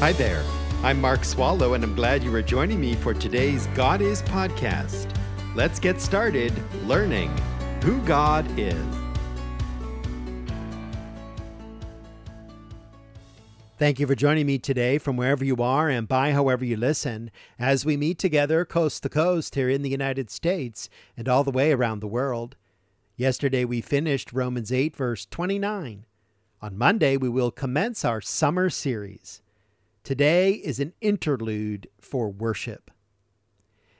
Hi there. I'm Mark Swallow, and I'm glad you are joining me for today's God Is podcast. Let's get started learning who God is. Thank you for joining me today from wherever you are and by however you listen as we meet together coast to coast here in the United States and all the way around the world. Yesterday we finished Romans 8, verse 29. On Monday we will commence our summer series. Today is an interlude for worship.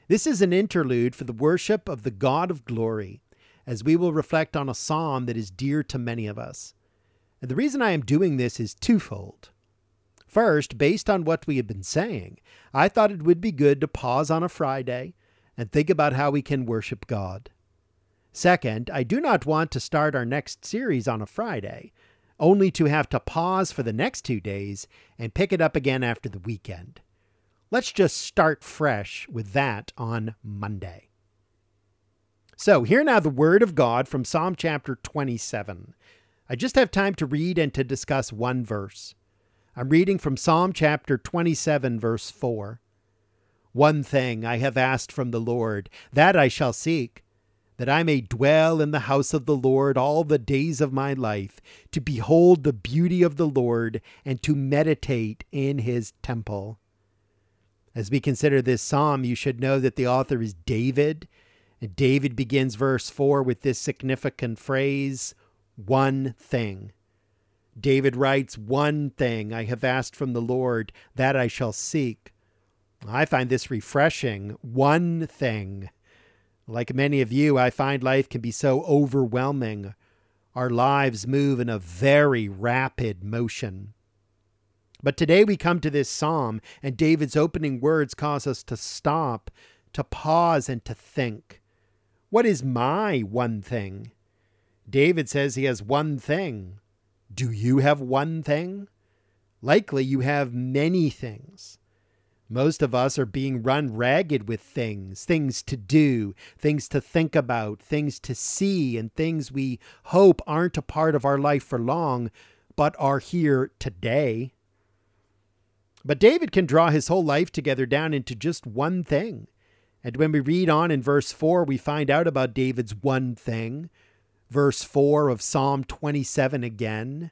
This is an interlude for the worship of the God of glory, as we will reflect on a psalm that is dear to many of us. And the reason I am doing this is twofold. First, based on what we have been saying, I thought it would be good to pause on a Friday and think about how we can worship God. Second, I do not want to start our next series on a Friday, only to have to pause for the next two days and pick it up again after the weekend. Let's just start fresh with that on Monday. So, hear now the Word of God from Psalm chapter 27. I just have time to read and to discuss one verse. I'm reading from Psalm chapter 27, verse 4. One thing I have asked from the Lord, that I shall seek, that I may dwell in the house of the Lord all the days of my life, to behold the beauty of the Lord and to meditate in his temple. As we consider this psalm, you should know that the author is David. And David begins verse 4 with this significant phrase, one thing. David writes, One thing I have asked from the Lord, that I shall seek. I find this refreshing. One thing. Like many of you, I find life can be so overwhelming. Our lives move in a very rapid motion. But today we come to this psalm, and David's opening words cause us to stop, to pause, and to think. What is my one thing? David says he has one thing. Do you have one thing? Likely you have many things. Most of us are being run ragged with things, things to do, things to think about, things to see, and things we hope aren't a part of our life for long, but are here today. But David can draw his whole life together down into just one thing. And when we read on in verse 4, we find out about David's one thing verse 4 of Psalm 27 again.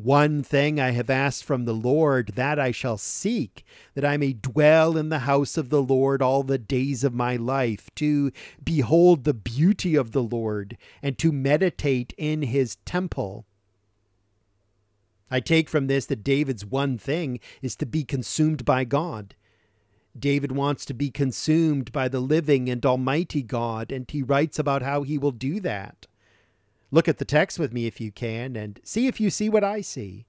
One thing I have asked from the Lord, that I shall seek, that I may dwell in the house of the Lord all the days of my life, to behold the beauty of the Lord, and to meditate in his temple. I take from this that David's one thing is to be consumed by God. David wants to be consumed by the living and almighty God, and he writes about how he will do that. Look at the text with me if you can and see if you see what I see.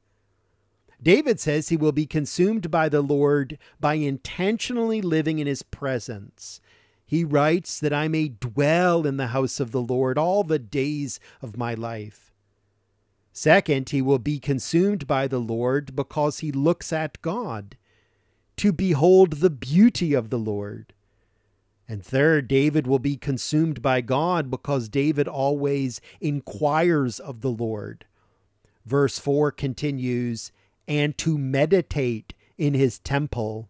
David says he will be consumed by the Lord by intentionally living in his presence. He writes that I may dwell in the house of the Lord all the days of my life. Second, he will be consumed by the Lord because he looks at God, to behold the beauty of the Lord. And third, David will be consumed by God because David always inquires of the Lord. Verse 4 continues, and to meditate in his temple.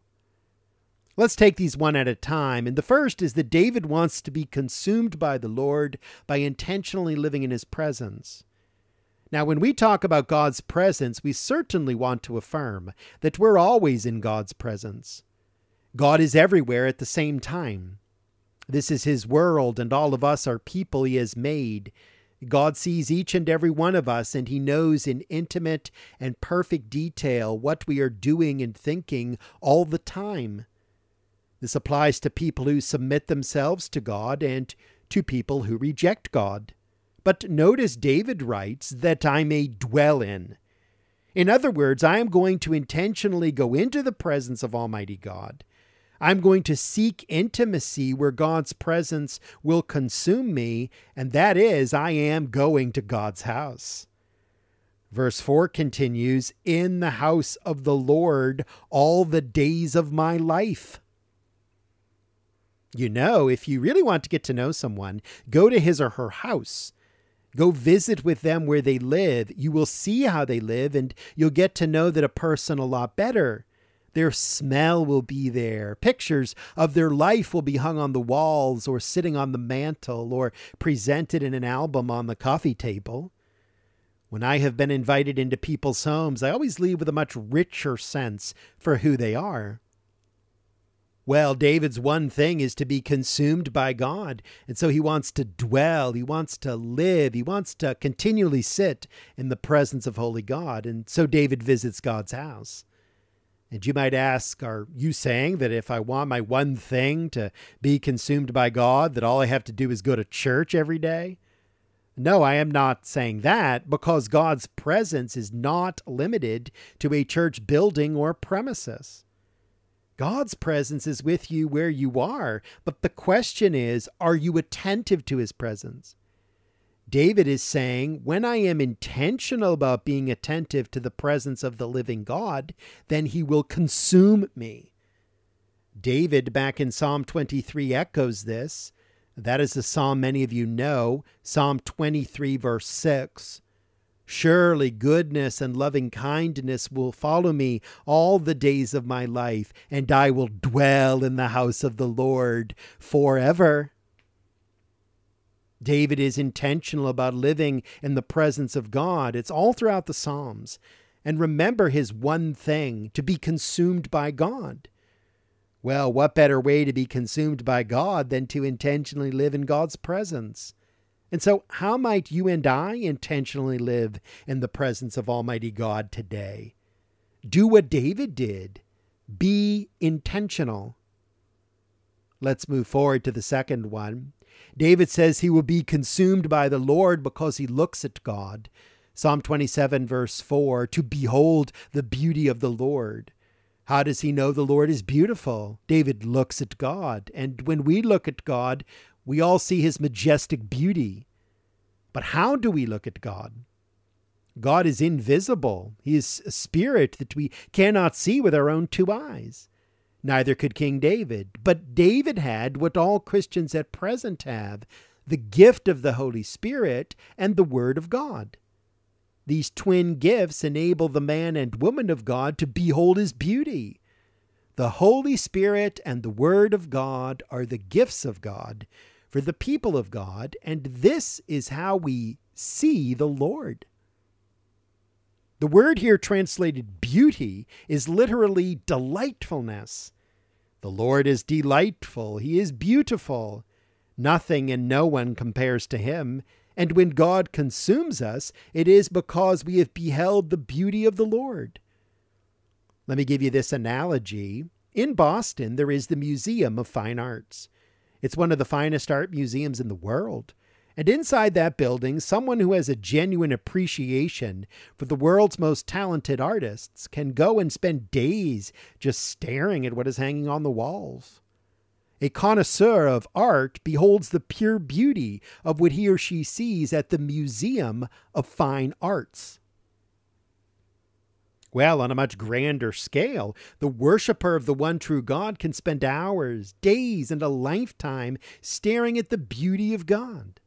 Let's take these one at a time. And the first is that David wants to be consumed by the Lord by intentionally living in his presence. Now, when we talk about God's presence, we certainly want to affirm that we're always in God's presence. God is everywhere at the same time. This is His world, and all of us are people He has made. God sees each and every one of us, and He knows in intimate and perfect detail what we are doing and thinking all the time. This applies to people who submit themselves to God and to people who reject God. But notice David writes, that I may dwell in. In other words, I am going to intentionally go into the presence of Almighty God. I'm going to seek intimacy where God's presence will consume me, and that is, I am going to God's house. Verse 4 continues In the house of the Lord all the days of my life. You know, if you really want to get to know someone, go to his or her house. Go visit with them where they live. You will see how they live, and you'll get to know that a person a lot better Their smell will be there. Pictures of their life will be hung on the walls or sitting on the mantel or presented in an album on the coffee table. When I have been invited into people's homes, I always leave with a much richer sense for who they are. Well, David's one thing is to be consumed by God. And so he wants to dwell, he wants to live, he wants to continually sit in the presence of holy God. And so David visits God's house. And you might ask, are you saying that if I want my one thing to be consumed by God, that all I have to do is go to church every day? No, I am not saying that because God's presence is not limited to a church building or premises. God's presence is with you where you are. But the question is, are you attentive to his presence? David is saying, when I am intentional about being attentive to the presence of the living God, then he will consume me. David, back in Psalm 23, echoes this. That is a psalm many of you know, Psalm 23, verse 6. Surely goodness and loving kindness will follow me all the days of my life, and I will dwell in the house of the Lord forever. David is intentional about living in the presence of God. It's all throughout the Psalms. And remember his one thing to be consumed by God. Well, what better way to be consumed by God than to intentionally live in God's presence? And so, how might you and I intentionally live in the presence of Almighty God today? Do what David did be intentional. Let's move forward to the second one. David says he will be consumed by the Lord because he looks at God. Psalm 27, verse 4 to behold the beauty of the Lord. How does he know the Lord is beautiful? David looks at God. And when we look at God, we all see his majestic beauty. But how do we look at God? God is invisible. He is a spirit that we cannot see with our own two eyes. Neither could King David. But David had what all Christians at present have the gift of the Holy Spirit and the Word of God. These twin gifts enable the man and woman of God to behold His beauty. The Holy Spirit and the Word of God are the gifts of God for the people of God, and this is how we see the Lord. The word here translated beauty is literally delightfulness. The Lord is delightful. He is beautiful. Nothing and no one compares to him. And when God consumes us, it is because we have beheld the beauty of the Lord. Let me give you this analogy. In Boston, there is the Museum of Fine Arts. It's one of the finest art museums in the world. And inside that building, someone who has a genuine appreciation for the world's most talented artists can go and spend days just staring at what is hanging on the walls. A connoisseur of art beholds the pure beauty of what he or she sees at the Museum of Fine Arts. Well, on a much grander scale, the worshiper of the one true God can spend hours, days, and a lifetime staring at the beauty of God.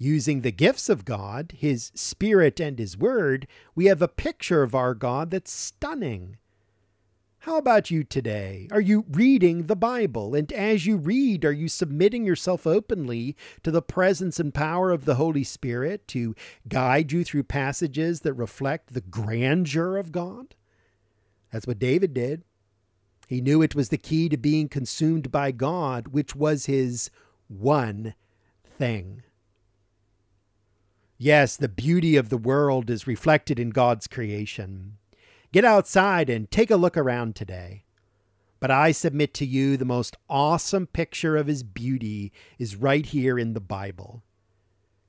Using the gifts of God, His Spirit and His Word, we have a picture of our God that's stunning. How about you today? Are you reading the Bible? And as you read, are you submitting yourself openly to the presence and power of the Holy Spirit to guide you through passages that reflect the grandeur of God? That's what David did. He knew it was the key to being consumed by God, which was his one thing. Yes, the beauty of the world is reflected in God's creation. Get outside and take a look around today. But I submit to you the most awesome picture of his beauty is right here in the Bible.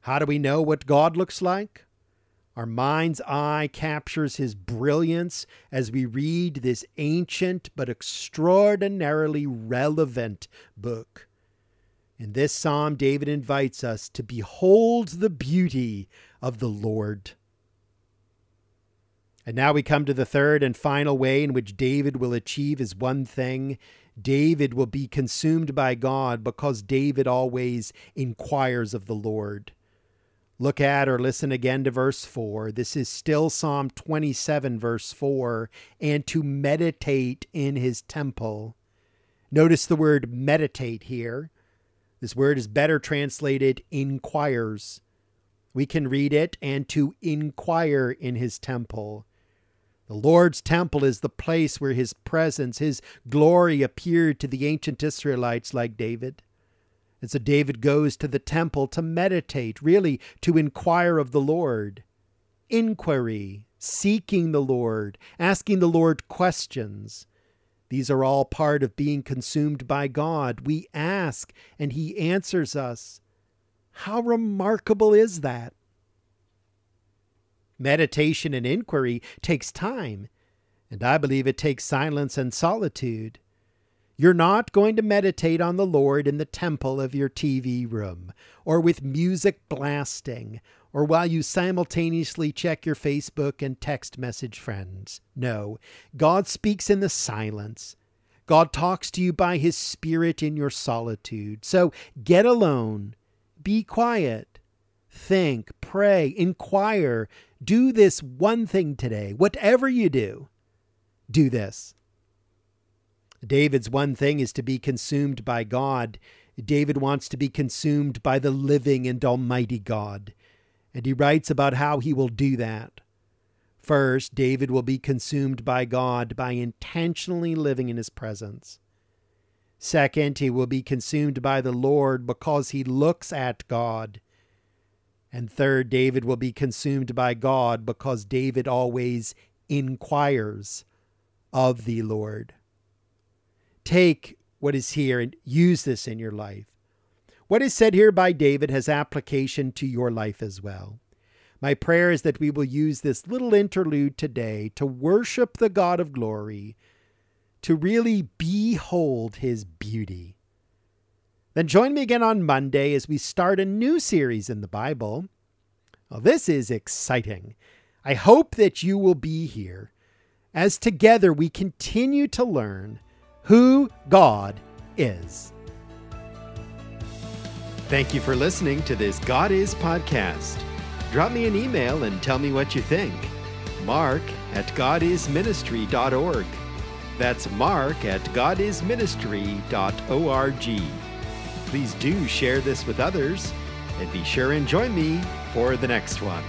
How do we know what God looks like? Our mind's eye captures his brilliance as we read this ancient but extraordinarily relevant book. In this psalm, David invites us to behold the beauty of the Lord. And now we come to the third and final way in which David will achieve his one thing. David will be consumed by God because David always inquires of the Lord. Look at or listen again to verse 4. This is still Psalm 27, verse 4, and to meditate in his temple. Notice the word meditate here. This word is better translated inquires. We can read it and to inquire in his temple. The Lord's temple is the place where his presence, his glory appeared to the ancient Israelites like David. And so David goes to the temple to meditate, really to inquire of the Lord. Inquiry, seeking the Lord, asking the Lord questions. These are all part of being consumed by God. We ask, and He answers us. How remarkable is that? Meditation and inquiry takes time, and I believe it takes silence and solitude. You're not going to meditate on the Lord in the temple of your TV room, or with music blasting, or while you simultaneously check your Facebook and text message friends. No, God speaks in the silence. God talks to you by His Spirit in your solitude. So get alone, be quiet, think, pray, inquire. Do this one thing today. Whatever you do, do this. David's one thing is to be consumed by God. David wants to be consumed by the living and almighty God. And he writes about how he will do that. First, David will be consumed by God by intentionally living in his presence. Second, he will be consumed by the Lord because he looks at God. And third, David will be consumed by God because David always inquires of the Lord take what is here and use this in your life. What is said here by David has application to your life as well. My prayer is that we will use this little interlude today to worship the God of glory, to really behold his beauty. Then join me again on Monday as we start a new series in the Bible. Well, this is exciting. I hope that you will be here as together we continue to learn who God is. Thank you for listening to this God Is podcast. Drop me an email and tell me what you think. Mark at godisministry.org. That's mark at godisministry.org. Please do share this with others and be sure and join me for the next one.